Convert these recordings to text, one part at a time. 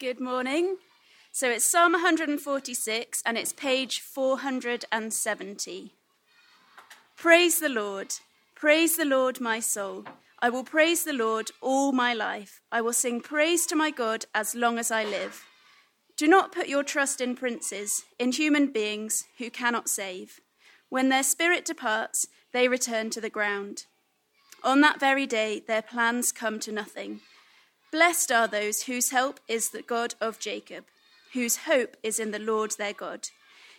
Good morning. So it's Psalm 146 and it's page 470. Praise the Lord. Praise the Lord, my soul. I will praise the Lord all my life. I will sing praise to my God as long as I live. Do not put your trust in princes, in human beings who cannot save. When their spirit departs, they return to the ground. On that very day, their plans come to nothing. Blessed are those whose help is the God of Jacob, whose hope is in the Lord their God.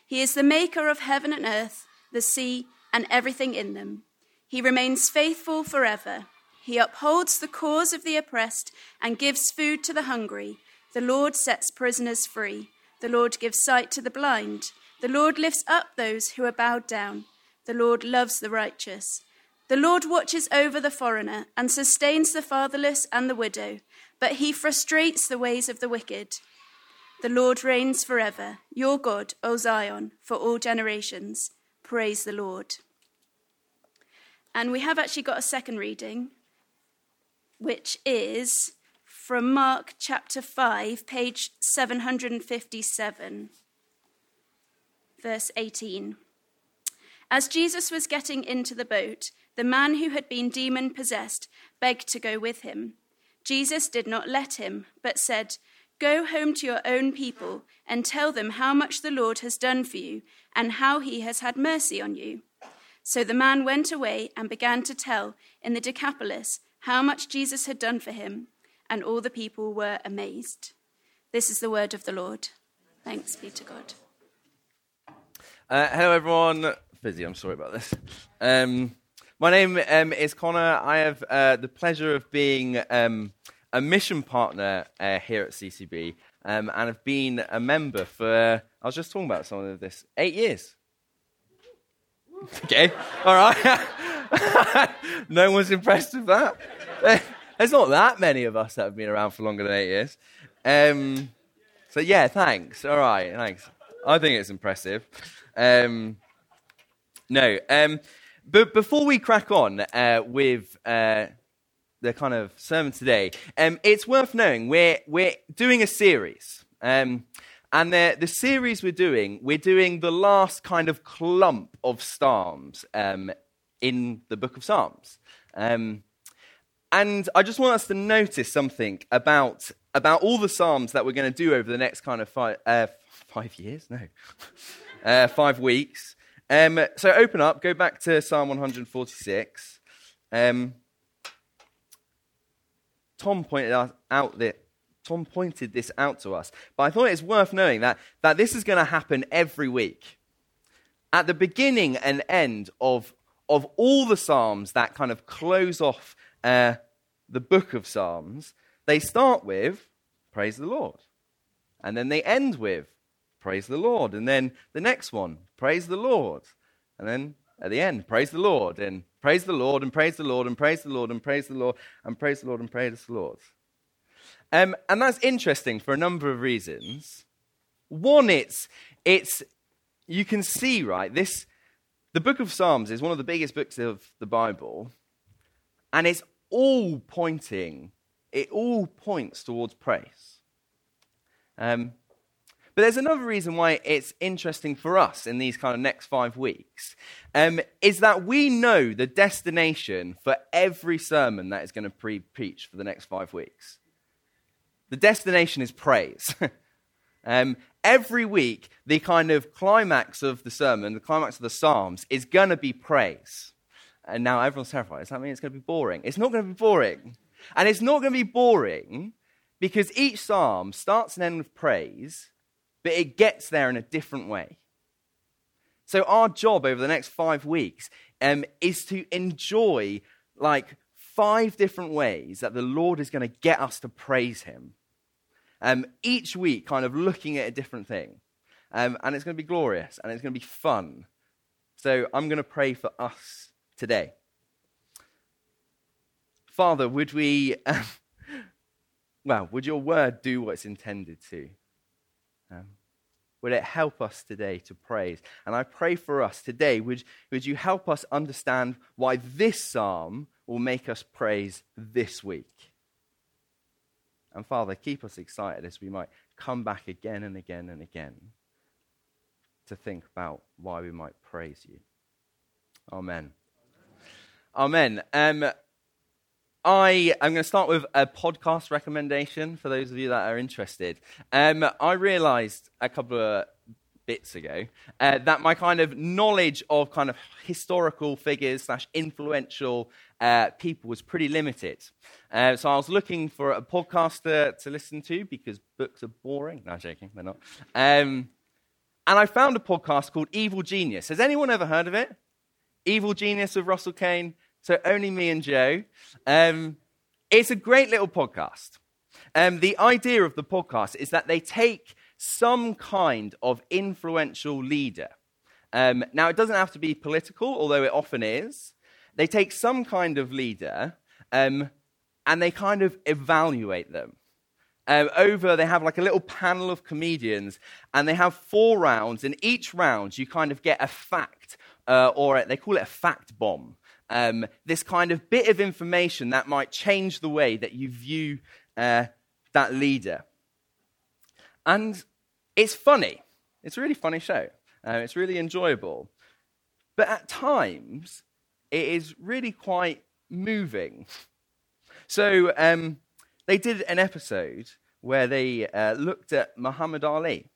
He is the maker of heaven and earth, the sea, and everything in them. He remains faithful forever. He upholds the cause of the oppressed and gives food to the hungry. The Lord sets prisoners free. The Lord gives sight to the blind. The Lord lifts up those who are bowed down. The Lord loves the righteous. The Lord watches over the foreigner and sustains the fatherless and the widow, but he frustrates the ways of the wicked. The Lord reigns forever, your God, O Zion, for all generations. Praise the Lord. And we have actually got a second reading, which is from Mark chapter 5, page 757, verse 18. As Jesus was getting into the boat, the man who had been demon possessed begged to go with him. Jesus did not let him, but said, Go home to your own people and tell them how much the Lord has done for you and how he has had mercy on you. So the man went away and began to tell in the Decapolis how much Jesus had done for him, and all the people were amazed. This is the word of the Lord. Thanks be to God. Uh, hello, everyone. Busy, I'm sorry about this. Um, my name um, is Connor. I have uh, the pleasure of being um, a mission partner uh, here at CCB um, and have been a member for, I was just talking about some of this, eight years. okay, all right. no one's impressed with that. There's not that many of us that have been around for longer than eight years. Um, so, yeah, thanks. All right, thanks. I think it's impressive. Um, no. But before we crack on uh, with uh, the kind of sermon today, um, it's worth knowing we're, we're doing a series. Um, and the, the series we're doing, we're doing the last kind of clump of Psalms um, in the book of Psalms. Um, and I just want us to notice something about, about all the Psalms that we're going to do over the next kind of five, uh, five years? No. uh, five weeks. Um, so open up, go back to Psalm 146. Um, Tom pointed out that Tom pointed this out to us, but I thought it's worth knowing that, that this is going to happen every week. At the beginning and end of, of all the Psalms that kind of close off uh, the book of Psalms, they start with Praise the Lord. And then they end with praise the Lord. And then the next one, praise the Lord. And then at the end, praise the Lord. And praise the Lord, and praise the Lord, and praise the Lord, and praise the Lord, and praise the Lord, and praise the Lord. Um, and that's interesting for a number of reasons. One, it's, it's, you can see, right, this, the book of Psalms is one of the biggest books of the Bible, and it's all pointing, it all points towards praise. Um, but there's another reason why it's interesting for us in these kind of next five weeks, um, is that we know the destination for every sermon that is going to pre- preach for the next five weeks. The destination is praise. um, every week, the kind of climax of the sermon, the climax of the Psalms, is going to be praise. And now everyone's terrified. Does that mean it's going to be boring? It's not going to be boring. And it's not going to be boring because each psalm starts and ends with praise, but it gets there in a different way. So, our job over the next five weeks um, is to enjoy like five different ways that the Lord is going to get us to praise Him. Um, each week, kind of looking at a different thing. Um, and it's going to be glorious and it's going to be fun. So, I'm going to pray for us today. Father, would we, well, would your word do what it's intended to? Um, would it help us today to praise? And I pray for us today, would, would you help us understand why this psalm will make us praise this week? And Father, keep us excited as we might come back again and again and again to think about why we might praise you. Amen. Amen. Um, I am going to start with a podcast recommendation for those of you that are interested. Um, I realized a couple of bits ago uh, that my kind of knowledge of kind of historical figures slash influential uh, people was pretty limited. Uh, so I was looking for a podcast to, listen to because books are boring. No, joking, they're not. Um, and I found a podcast called Evil Genius. Has anyone ever heard of it? Evil Genius with Russell Kane. So only me and Joe. Um, it's a great little podcast. Um, the idea of the podcast is that they take some kind of influential leader. Um, now, it doesn't have to be political, although it often is. They take some kind of leader um, and they kind of evaluate them. Um, over, they have like a little panel of comedians, and they have four rounds. In each round, you kind of get a fact, uh, or a, they call it a fact bomb. Um, this kind of bit of information that might change the way that you view uh, that leader. And it's funny. It's a really funny show. Uh, it's really enjoyable. But at times, it is really quite moving. So um, they did an episode where they uh, looked at Muhammad Ali.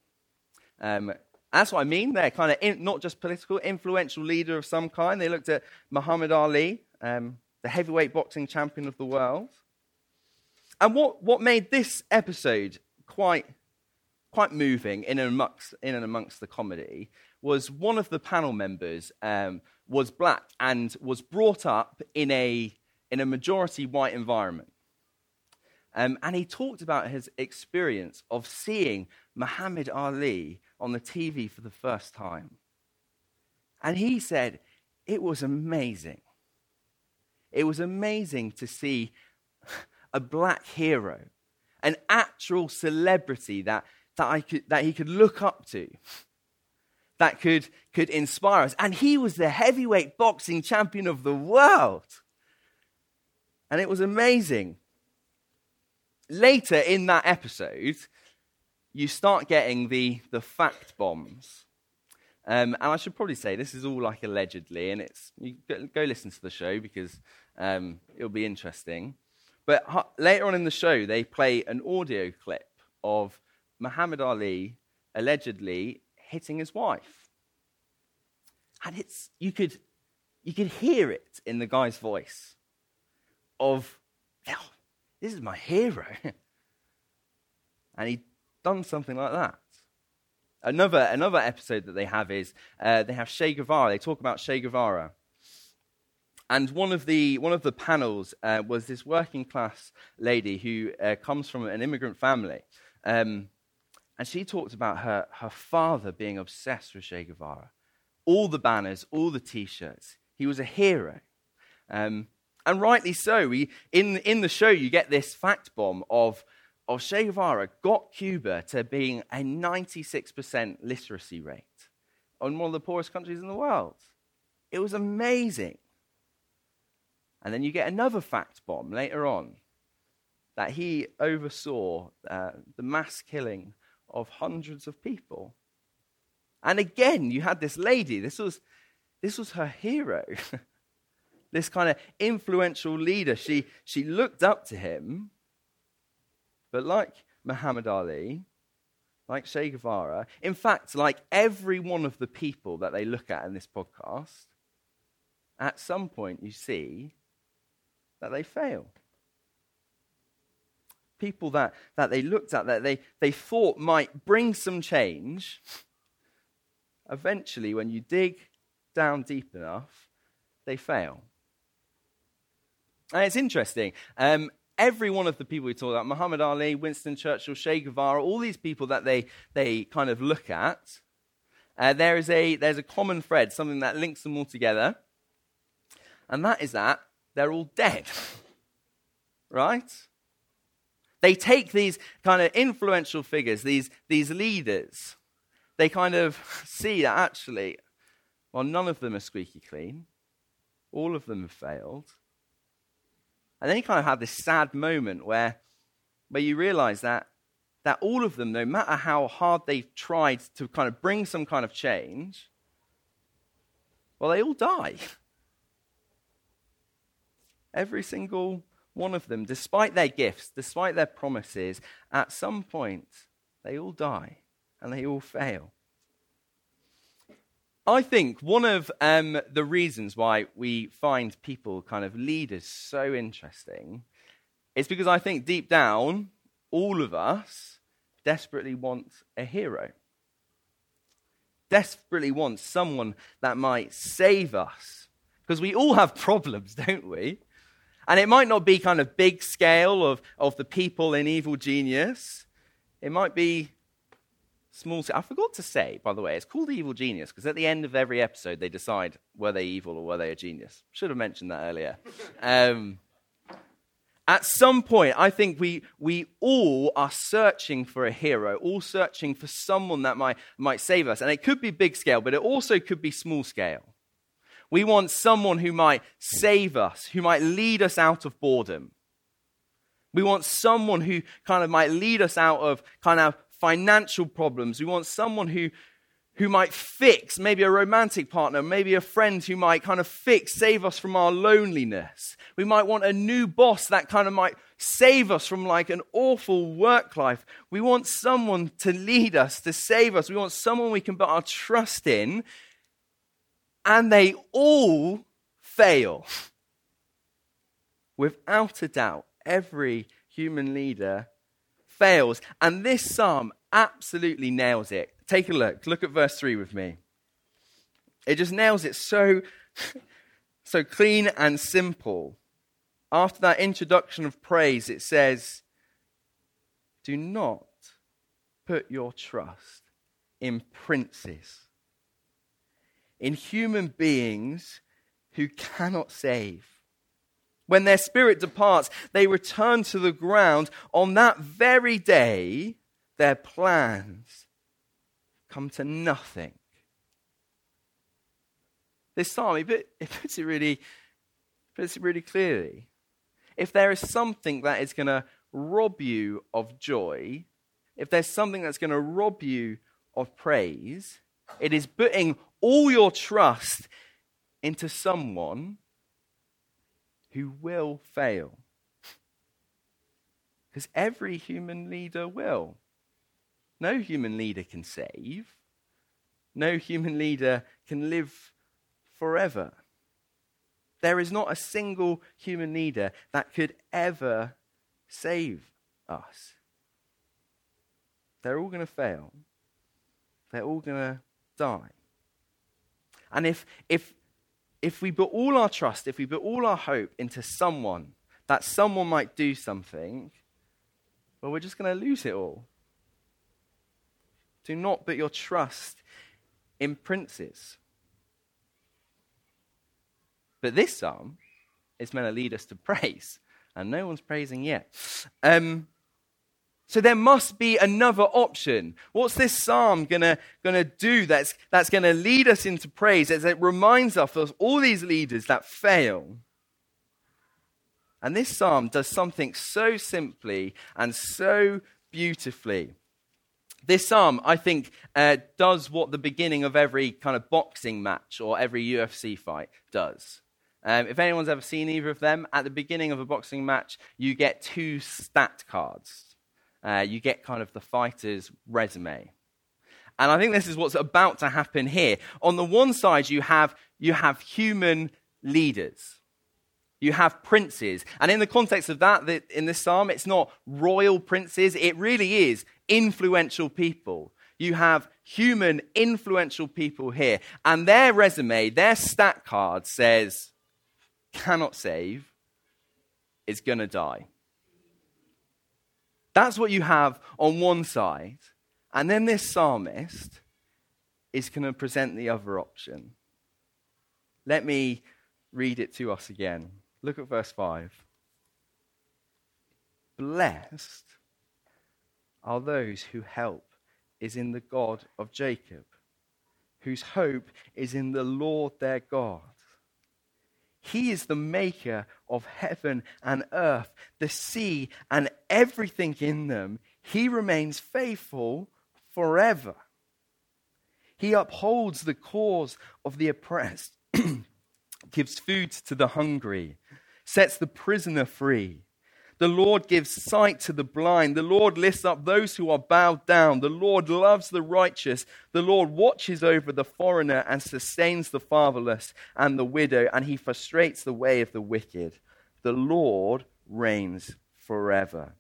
Um, that's what I mean. They're kind of in, not just political, influential leader of some kind. They looked at Muhammad Ali, um, the heavyweight boxing champion of the world. And what, what made this episode quite, quite moving in and, amongst, in and amongst the comedy was one of the panel members um, was black and was brought up in a, in a majority white environment. Um, and he talked about his experience of seeing Muhammad Ali on the TV for the first time. And he said, it was amazing. It was amazing to see a black hero, an actual celebrity that, that, I could, that he could look up to, that could, could inspire us. And he was the heavyweight boxing champion of the world. And it was amazing later in that episode, you start getting the, the fact bombs. Um, and I should probably say this is all like allegedly, and it's you go, go listen to the show because um, it'll be interesting. But ha- later on in the show, they play an audio clip of Muhammad Ali allegedly hitting his wife, and it's you could you could hear it in the guy's voice of oh, this is my hero. and he'd done something like that. Another, another episode that they have is uh, they have Che Guevara. They talk about Che Guevara. And one of the, one of the panels uh, was this working class lady who uh, comes from an immigrant family. Um, and she talked about her, her father being obsessed with Che Guevara. All the banners, all the t shirts. He was a hero. Um, and rightly so. We, in, in the show, you get this fact bomb of, of Che Guevara got Cuba to being a 96% literacy rate on one of the poorest countries in the world. It was amazing. And then you get another fact bomb later on that he oversaw uh, the mass killing of hundreds of people. And again, you had this lady, this was, this was her hero. this kind of influential leader. She, she looked up to him, but like Muhammad Ali, like Che Guevara, in fact, like every one of the people that they look at in this podcast, at some point you see that they fail. People that, that they looked at, that they, they thought might bring some change, eventually, when you dig down deep enough, they fail. And it's interesting. Um, every one of the people we talk about, Muhammad Ali, Winston Churchill, Che Guevara, all these people that they, they kind of look at, uh, there is a, there's a common thread, something that links them all together. And that is that they're all dead. right? They take these kind of influential figures, these, these leaders, they kind of see that actually, well, none of them are squeaky clean. All of them have failed. And then you kind of have this sad moment where where you realize that, that all of them, no matter how hard they've tried to kind of bring some kind of change, well, they all die. Every single one of them, despite their gifts, despite their promises, at some point, they all die and they all fail. I think one of um, the reasons why we find people, kind of leaders, so interesting is because I think deep down, all of us desperately want a hero. Desperately want someone that might save us. Because we all have problems, don't we? And it might not be kind of big scale of, of the people in Evil Genius. It might be small. I forgot to say, by the way, it's called Evil Genius because at the end of every episode they decide were they evil or were they a genius. Should have mentioned that earlier. Um, at some point, I think we, we all are searching for a hero, all searching for someone that might, might save us. And it could be big scale, but it also could be small scale. We want someone who might save us, who might lead us out of boredom. We want someone who kind of might lead us out of kind of financial problems. We want someone who, who might fix, maybe a romantic partner, maybe a friend who might kind of fix, save us from our loneliness. We might want a new boss that kind of might save us from like an awful work life. We want someone to lead us, to save us. We want someone we can put our trust in and they all fail. Without a doubt, every human leader fails. And this psalm absolutely nails it. Take a look. Look at verse 3 with me. It just nails it so, so clean and simple. After that introduction of praise, it says, Do not put your trust in princes in human beings who cannot save. When their spirit departs, they return to the ground. On that very day, their plans come to nothing. This psalm, it puts it really, puts it really clearly. If there is something that is going to rob you of joy, if there's something that's going to rob you of praise, it is putting all your trust into someone who will fail. Because every human leader will. No human leader can save. No human leader can live forever. There is not a single human leader that could ever save us. They're all going to fail. They're all going to die. And if, if, if we put all our trust, if we put all our hope into someone, that someone might do something, well, we're just going to lose it all. Do not put your trust in princes. But this psalm is meant to lead us to praise, and no one's praising yet. Um, so there must be another option. What's this psalm gonna, gonna do that's, that's gonna lead us into praise as it reminds us of all these leaders that fail? And this psalm does something so simply and so beautifully. This psalm, I think, uh, does what the beginning of every kind of boxing match or every UFC fight does. Um, if anyone's ever seen either of them, at the beginning of a boxing match, you get two stat cards uh, you get kind of the fighter's resume. And I think this is what's about to happen here. On the one side, you have, you have human leaders. You have princes. And in the context of that, in this psalm, it's not royal princes, it really is influential people. You have human, influential people here. And their resume, their stat card says, cannot save, is going to die. That's what you have on one side. And then this psalmist is going to present the other option. Let me read it to us again. Look at verse 5. Blessed are those whose help is in the God of Jacob, whose hope is in the Lord their God. He is the maker of heaven and earth, the sea and everything in them, he remains faithful forever. He upholds the cause of the oppressed, gives food to the hungry, sets the prisoner free. The Lord gives sight to the blind. The Lord lifts up those who are bowed down. The Lord loves the righteous. The Lord watches over the foreigner and sustains the fatherless and the widow, and he frustrates the way of the wicked. The Lord reigns forever.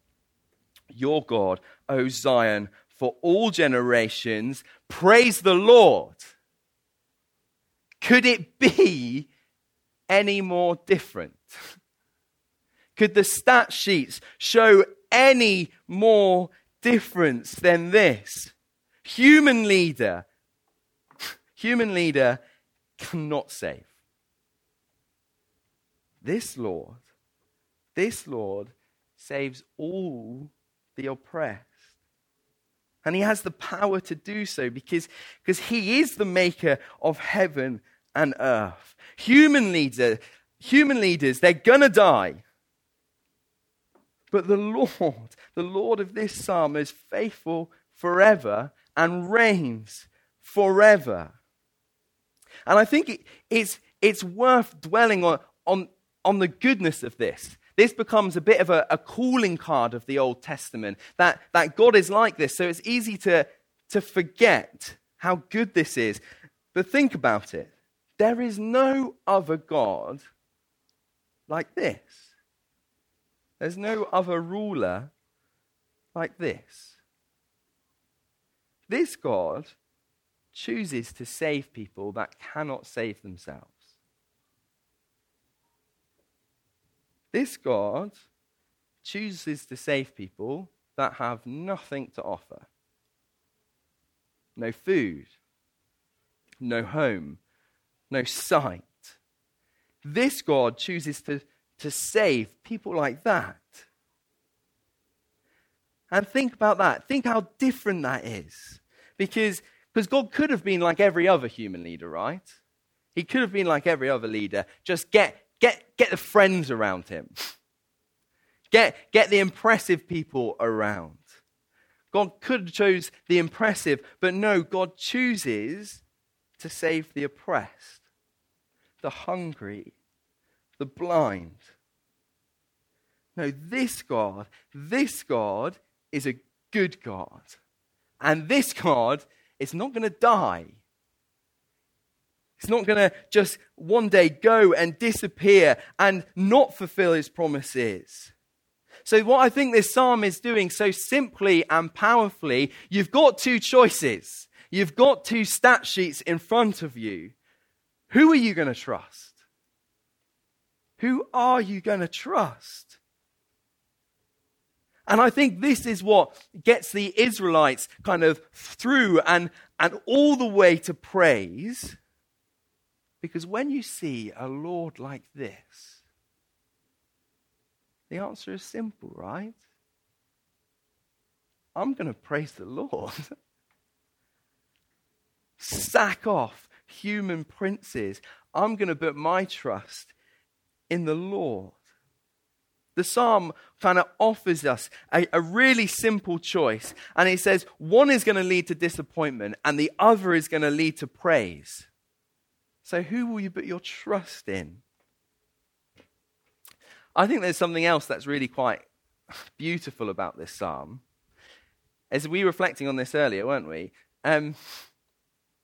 Your God, O Zion, for all generations, praise the Lord. Could it be any more different? Could the stat sheets show any more difference than this? Human leader, human leader cannot save. This Lord, this Lord saves all the oppressed. And he has the power to do so because, because he is the maker of heaven and earth. Human leader, human leaders, they're gonna die. But the Lord, the Lord of this psalm, is faithful forever and reigns forever. And I think it, it's, it's worth dwelling on, on, on the goodness of this. This becomes a bit of a, a calling card of the Old Testament that, that God is like this. So it's easy to, to forget how good this is. But think about it there is no other God like this. There's no other ruler like this. This God chooses to save people that cannot save themselves. This God chooses to save people that have nothing to offer no food, no home, no sight. This God chooses to to save people like that. And think about that. Think how different that is. Because, because God could have been like every other human leader, right? He could have been like every other leader. Just get, get, get the friends around him. Get, get the impressive people around. God could have chose the impressive, but no, God chooses to save the oppressed, the hungry, the blind. No, this God, this God is a good God. And this God is not going to die. It's not going to just one day go and disappear and not fulfill his promises. So, what I think this psalm is doing so simply and powerfully, you've got two choices. You've got two stat sheets in front of you. Who are you going to trust? Who are you going to trust? And I think this is what gets the Israelites kind of through and, and all the way to praise. Because when you see a Lord like this, the answer is simple, right? I'm going to praise the Lord. Sack off human princes. I'm going to put my trust in the Lord. The psalm kind of offers us a, a, really simple choice. And it says one is going to lead to disappointment and the other is going to lead to praise. So, who will you put your trust in? I think there's something else that's really quite beautiful about this psalm. As we were reflecting on this earlier, weren't we? Um,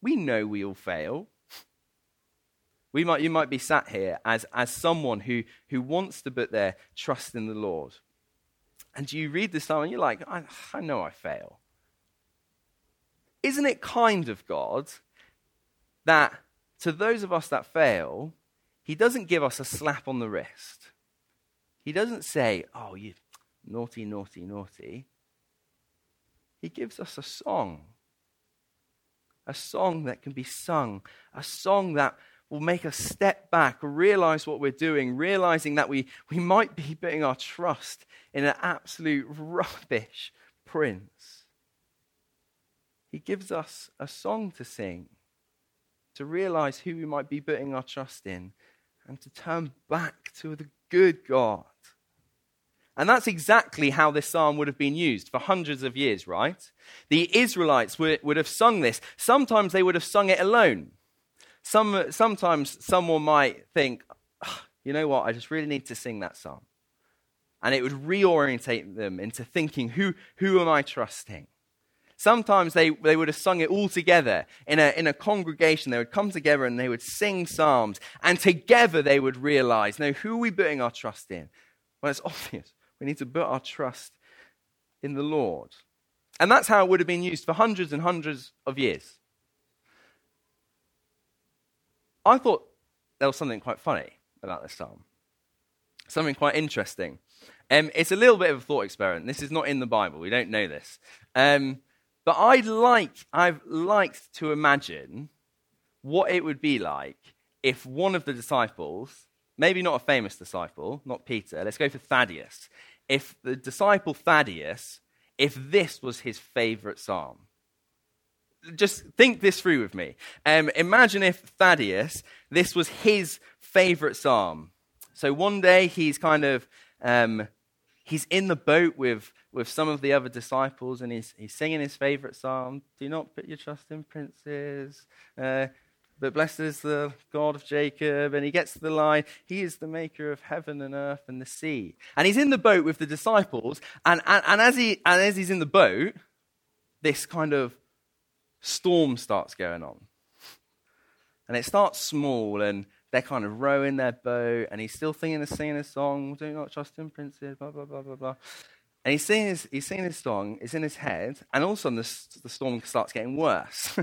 we know we all fail. We might, you might be sat here as, as someone who, who wants to put their trust in the Lord. And you read this psalm and you're like, I, I know I fail. Isn't it kind of God that to those of us that fail, He doesn't give us a slap on the wrist? He doesn't say, Oh, you naughty, naughty, naughty. He gives us a song. A song that can be sung. A song that will make us step back, realize what we're doing, realizing that we, we might be putting our trust in an absolute rubbish prince. He gives us a song to sing, to realize who we might be putting our trust in, and to turn back to the good God. And that's exactly how this psalm would have been used for hundreds of years, right? The Israelites would, would have sung this. Sometimes they would have sung it alone. Some, sometimes someone might think, oh, you know what, I just really need to sing that psalm. And it would reorientate them into thinking, who, who am I trusting? Sometimes they, they would have sung it all together in a, in a congregation. They would come together and they would sing psalms. And together they would realize, no, who are we putting our trust in? Well, it's obvious. We need to put our trust in the Lord. And that's how it would have been used for hundreds and hundreds of years. I thought there was something quite funny about this psalm, something quite interesting. Um, it's a little bit of a thought experiment. This is not in the Bible. We don't know this. Um, but I'd like, I've liked to imagine what it would be like if one of the disciples, maybe not a famous disciple, not Peter, let's go for Thaddeus. If the disciple Thaddeus, if this was his favorite psalm. Just think this through with me. Um, imagine if Thaddeus, this was his favorite psalm. So one day he's kind of um, he's in the boat with, with some of the other disciples and he's, he's singing his favorite psalm Do not put your trust in princes, uh, but blessed is the God of Jacob. And he gets to the line He is the maker of heaven and earth and the sea. And he's in the boat with the disciples. And, and, and, as, he, and as he's in the boat, this kind of storm starts going on. And it starts small and they're kind of rowing their boat, and he's still singing and singing a song, Do not trust in princes, blah, blah, blah, blah, blah. And he's singing his, he's singing his song, it's in his head, and all of a sudden the, the storm starts getting worse.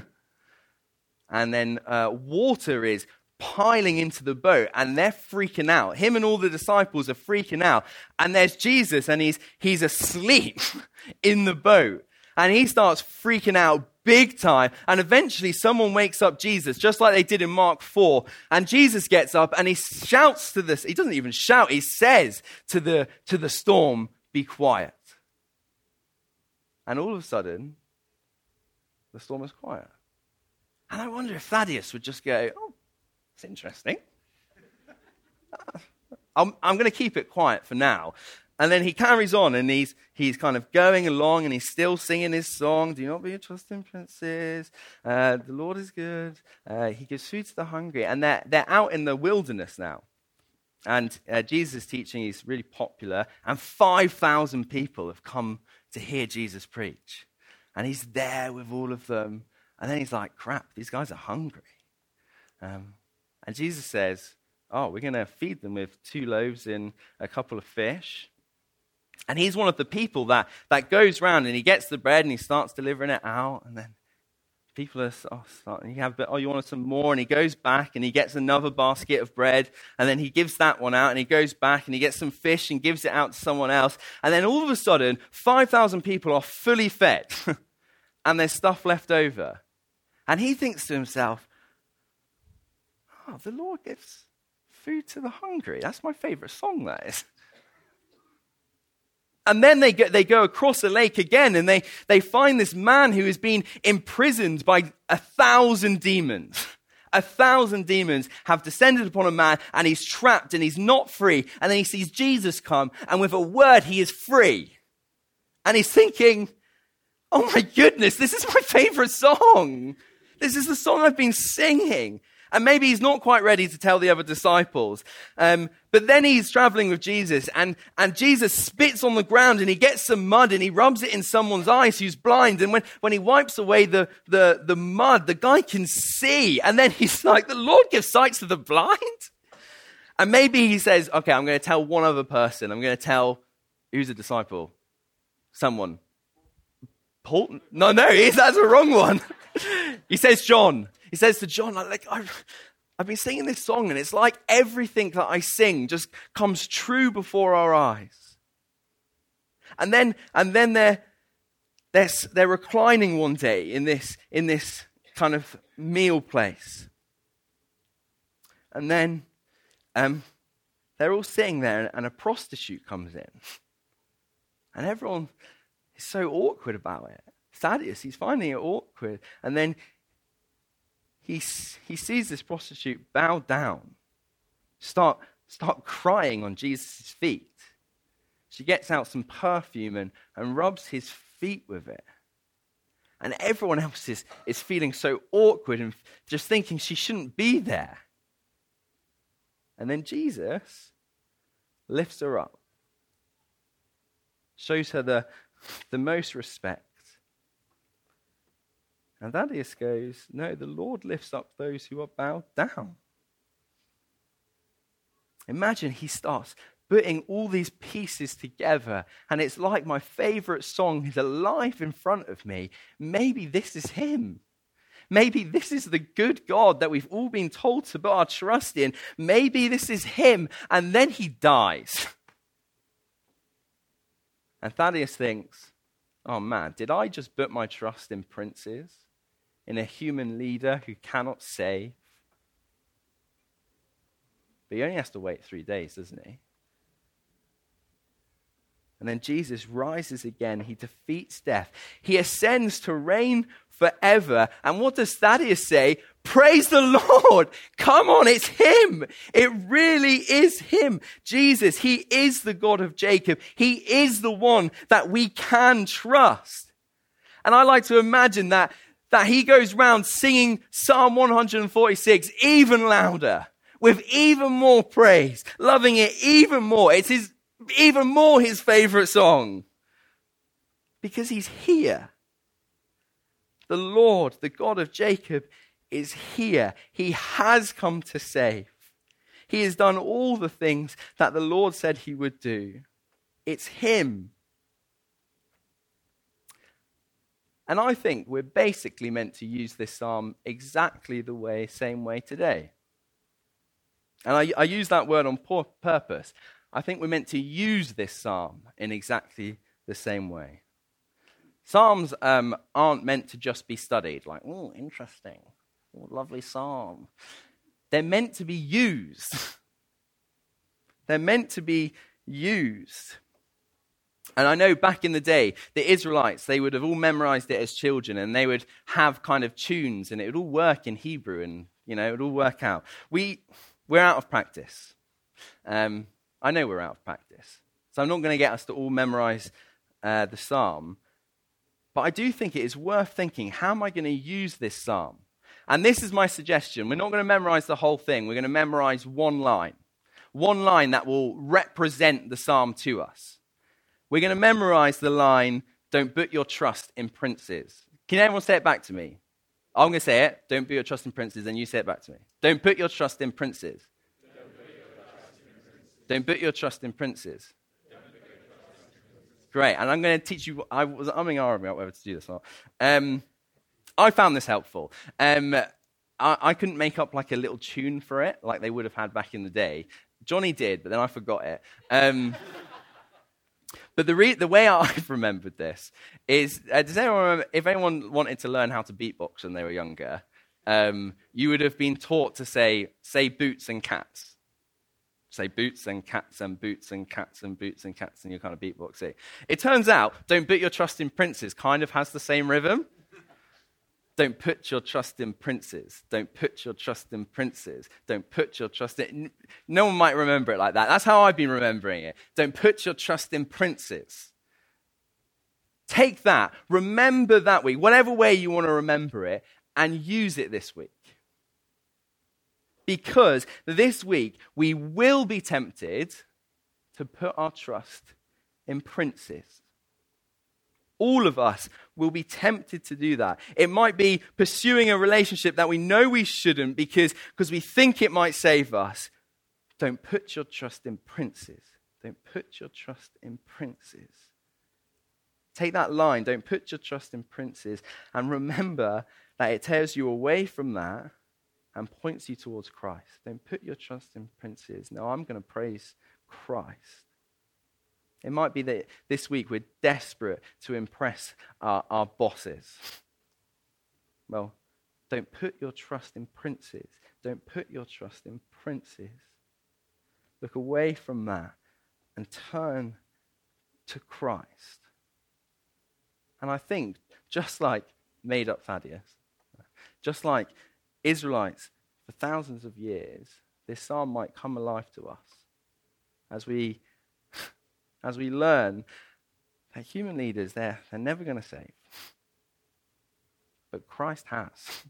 and then uh, water is piling into the boat, and they're freaking out. Him and all the disciples are freaking out. And there's Jesus, and he's, he's asleep in the boat. And he starts freaking out big time. And eventually someone wakes up Jesus, just like they did in Mark 4. And Jesus gets up and he shouts to this. He doesn't even shout. He says to the, to the storm, be quiet. And all of a sudden, the storm is quiet. And I wonder if Thaddeus would just go, oh, it's interesting. I'm, I'm going to keep it quiet for now. And then he carries on and he's, he's kind of going along and he's still singing his song Do not be a trusting princes. Uh, the Lord is good. Uh, he gives food to the hungry. And they're, they're out in the wilderness now. And uh, Jesus' teaching is really popular. And 5,000 people have come to hear Jesus preach. And he's there with all of them. And then he's like, crap, these guys are hungry. Um, and Jesus says, oh, we're going to feed them with two loaves and a couple of fish. And he's one of the people that, that goes around and he gets the bread and he starts delivering it out. And then people are oh, starting, you have, oh, you want some more? And he goes back and he gets another basket of bread. And then he gives that one out and he goes back and he gets some fish and gives it out to someone else. And then all of a sudden, 5,000 people are fully fed and there's stuff left over. And he thinks to himself, oh, the Lord gives food to the hungry. That's my favorite song, that is. And then they go, they go across the lake again and they, they find this man who has been imprisoned by a thousand demons. A thousand demons have descended upon a man and he's trapped and he's not free. And then he sees Jesus come and with a word he is free. And he's thinking, oh my goodness, this is my favorite song. This is the song I've been singing. And maybe he's not quite ready to tell the other disciples. Um, but then he's traveling with Jesus, and, and Jesus spits on the ground and he gets some mud and he rubs it in someone's eyes who's blind. And when, when he wipes away the, the, the mud, the guy can see. And then he's like, The Lord gives sight to the blind. And maybe he says, Okay, I'm going to tell one other person. I'm going to tell who's a disciple? Someone. Paul? No, no, that's a wrong one. he says John. He says to John, like, I've, I've been singing this song, and it's like everything that I sing just comes true before our eyes. And then, and then they're, they're, they're reclining one day in this, in this kind of meal place. And then um, they're all sitting there, and a prostitute comes in. And everyone is so awkward about it. Thaddeus, he's finding it awkward. And then he, he sees this prostitute bow down, start, start crying on Jesus' feet. she gets out some perfume and, and rubs his feet with it. And everyone else is, is feeling so awkward and just thinking she shouldn't be there. And then Jesus lifts her up, shows her the, the most respect. And Thaddeus goes, No, the Lord lifts up those who are bowed down. Imagine he starts putting all these pieces together, and it's like my favorite song is alive in front of me. Maybe this is him. Maybe this is the good God that we've all been told to put our trust in. Maybe this is him, and then he dies. And Thaddeus thinks, oh man, did I just put my trust in princes? In a human leader who cannot save? But he only has to wait three days, doesn't he? And then Jesus rises again. He defeats death. He ascends to reign forever. And what does Thaddeus say? Praise the Lord. Come on, it's Him. It really is Him. Jesus, He is the God of Jacob. He is the one that we can trust. And I like to imagine that, that He goes round singing Psalm 146 even louder, with even more praise, loving it even more. It's His even more his favorite song. Because he's here. The Lord, the God of Jacob, is here. He has come to save. He has done all the things that the Lord said he would do. It's him. And I think we're basically meant to use this psalm exactly the way, same way today. And I, I use that word on purpose. I think we're meant to use this psalm in exactly the same way. Psalms um, aren't meant to just be studied, like, oh, interesting, oh, lovely psalm. They're meant to be used. They're meant to be used. And I know back in the day, the Israelites, they would have all memorized it as children and they would have kind of tunes and it would all work in Hebrew and, you know, it would all work out. We, we're out of practice. Um, I know we're out of practice. So I'm not going to get us to all memorize uh, the psalm. But I do think it is worth thinking how am I going to use this psalm? And this is my suggestion. We're not going to memorize the whole thing, we're going to memorize one line. One line that will represent the psalm to us. We're going to memorize the line, Don't put your trust in princes. Can everyone say it back to me? I'm going to say it. Don't put your trust in princes, and you say it back to me. Don't put your trust in princes. Don't put your trust in princes. Great. And I'm going to teach you. I was umming and about whether to do this or not. Um, I found this helpful. Um, I, I, couldn't make up like a little tune for it, like they would have had back in the day. Johnny did, but then I forgot it. Um, but the, re- the way I've remembered this is uh, does anyone remember, if anyone wanted to learn how to beatbox when they were younger, um, you would have been taught to say, say boots and cats say boots and cats and boots and cats and boots and cats and you kind of beatbox it. It turns out, don't put your trust in princes kind of has the same rhythm. Don't put your trust in princes. Don't put your trust in princes. Don't put your trust in. No one might remember it like that. That's how I've been remembering it. Don't put your trust in princes. Take that, remember that week, whatever way you want to remember it, and use it this week because this week we will be tempted to put our trust in princes. All of us will be tempted to do that. It might be pursuing a relationship that we know we shouldn't because, because we think it might save us. Don't put your trust in princes. Don't put your trust in princes. Take that line, don't put your trust in princes, and remember that it tears you away from that and points you towards Christ. Don't put your trust in princes. No, I'm going to praise Christ. It might be that this week we're desperate to impress our, our bosses. Well, don't put your trust in princes. Don't put your trust in princes. Look away from that and turn to Christ. And I think, just like made up Thaddeus, just like Israelites for thousands of years, this psalm might come alive to us as we as we learn that human leaders, they're, they're never going to save. But Christ has.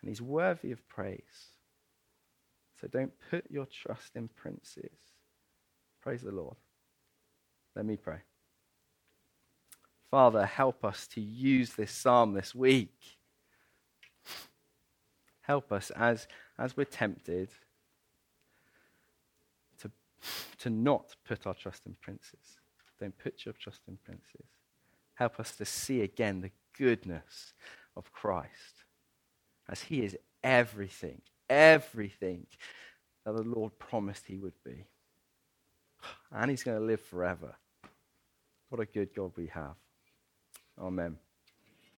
And he's worthy of praise. So don't put your trust in princes. Praise the Lord. Let me pray. Father, help us to use this psalm this week. Help us as, as we're tempted to not put our trust in princes. Don't put your trust in princes. Help us to see again the goodness of Christ as he is everything, everything that the Lord promised he would be. And he's going to live forever. What a good God we have. Amen.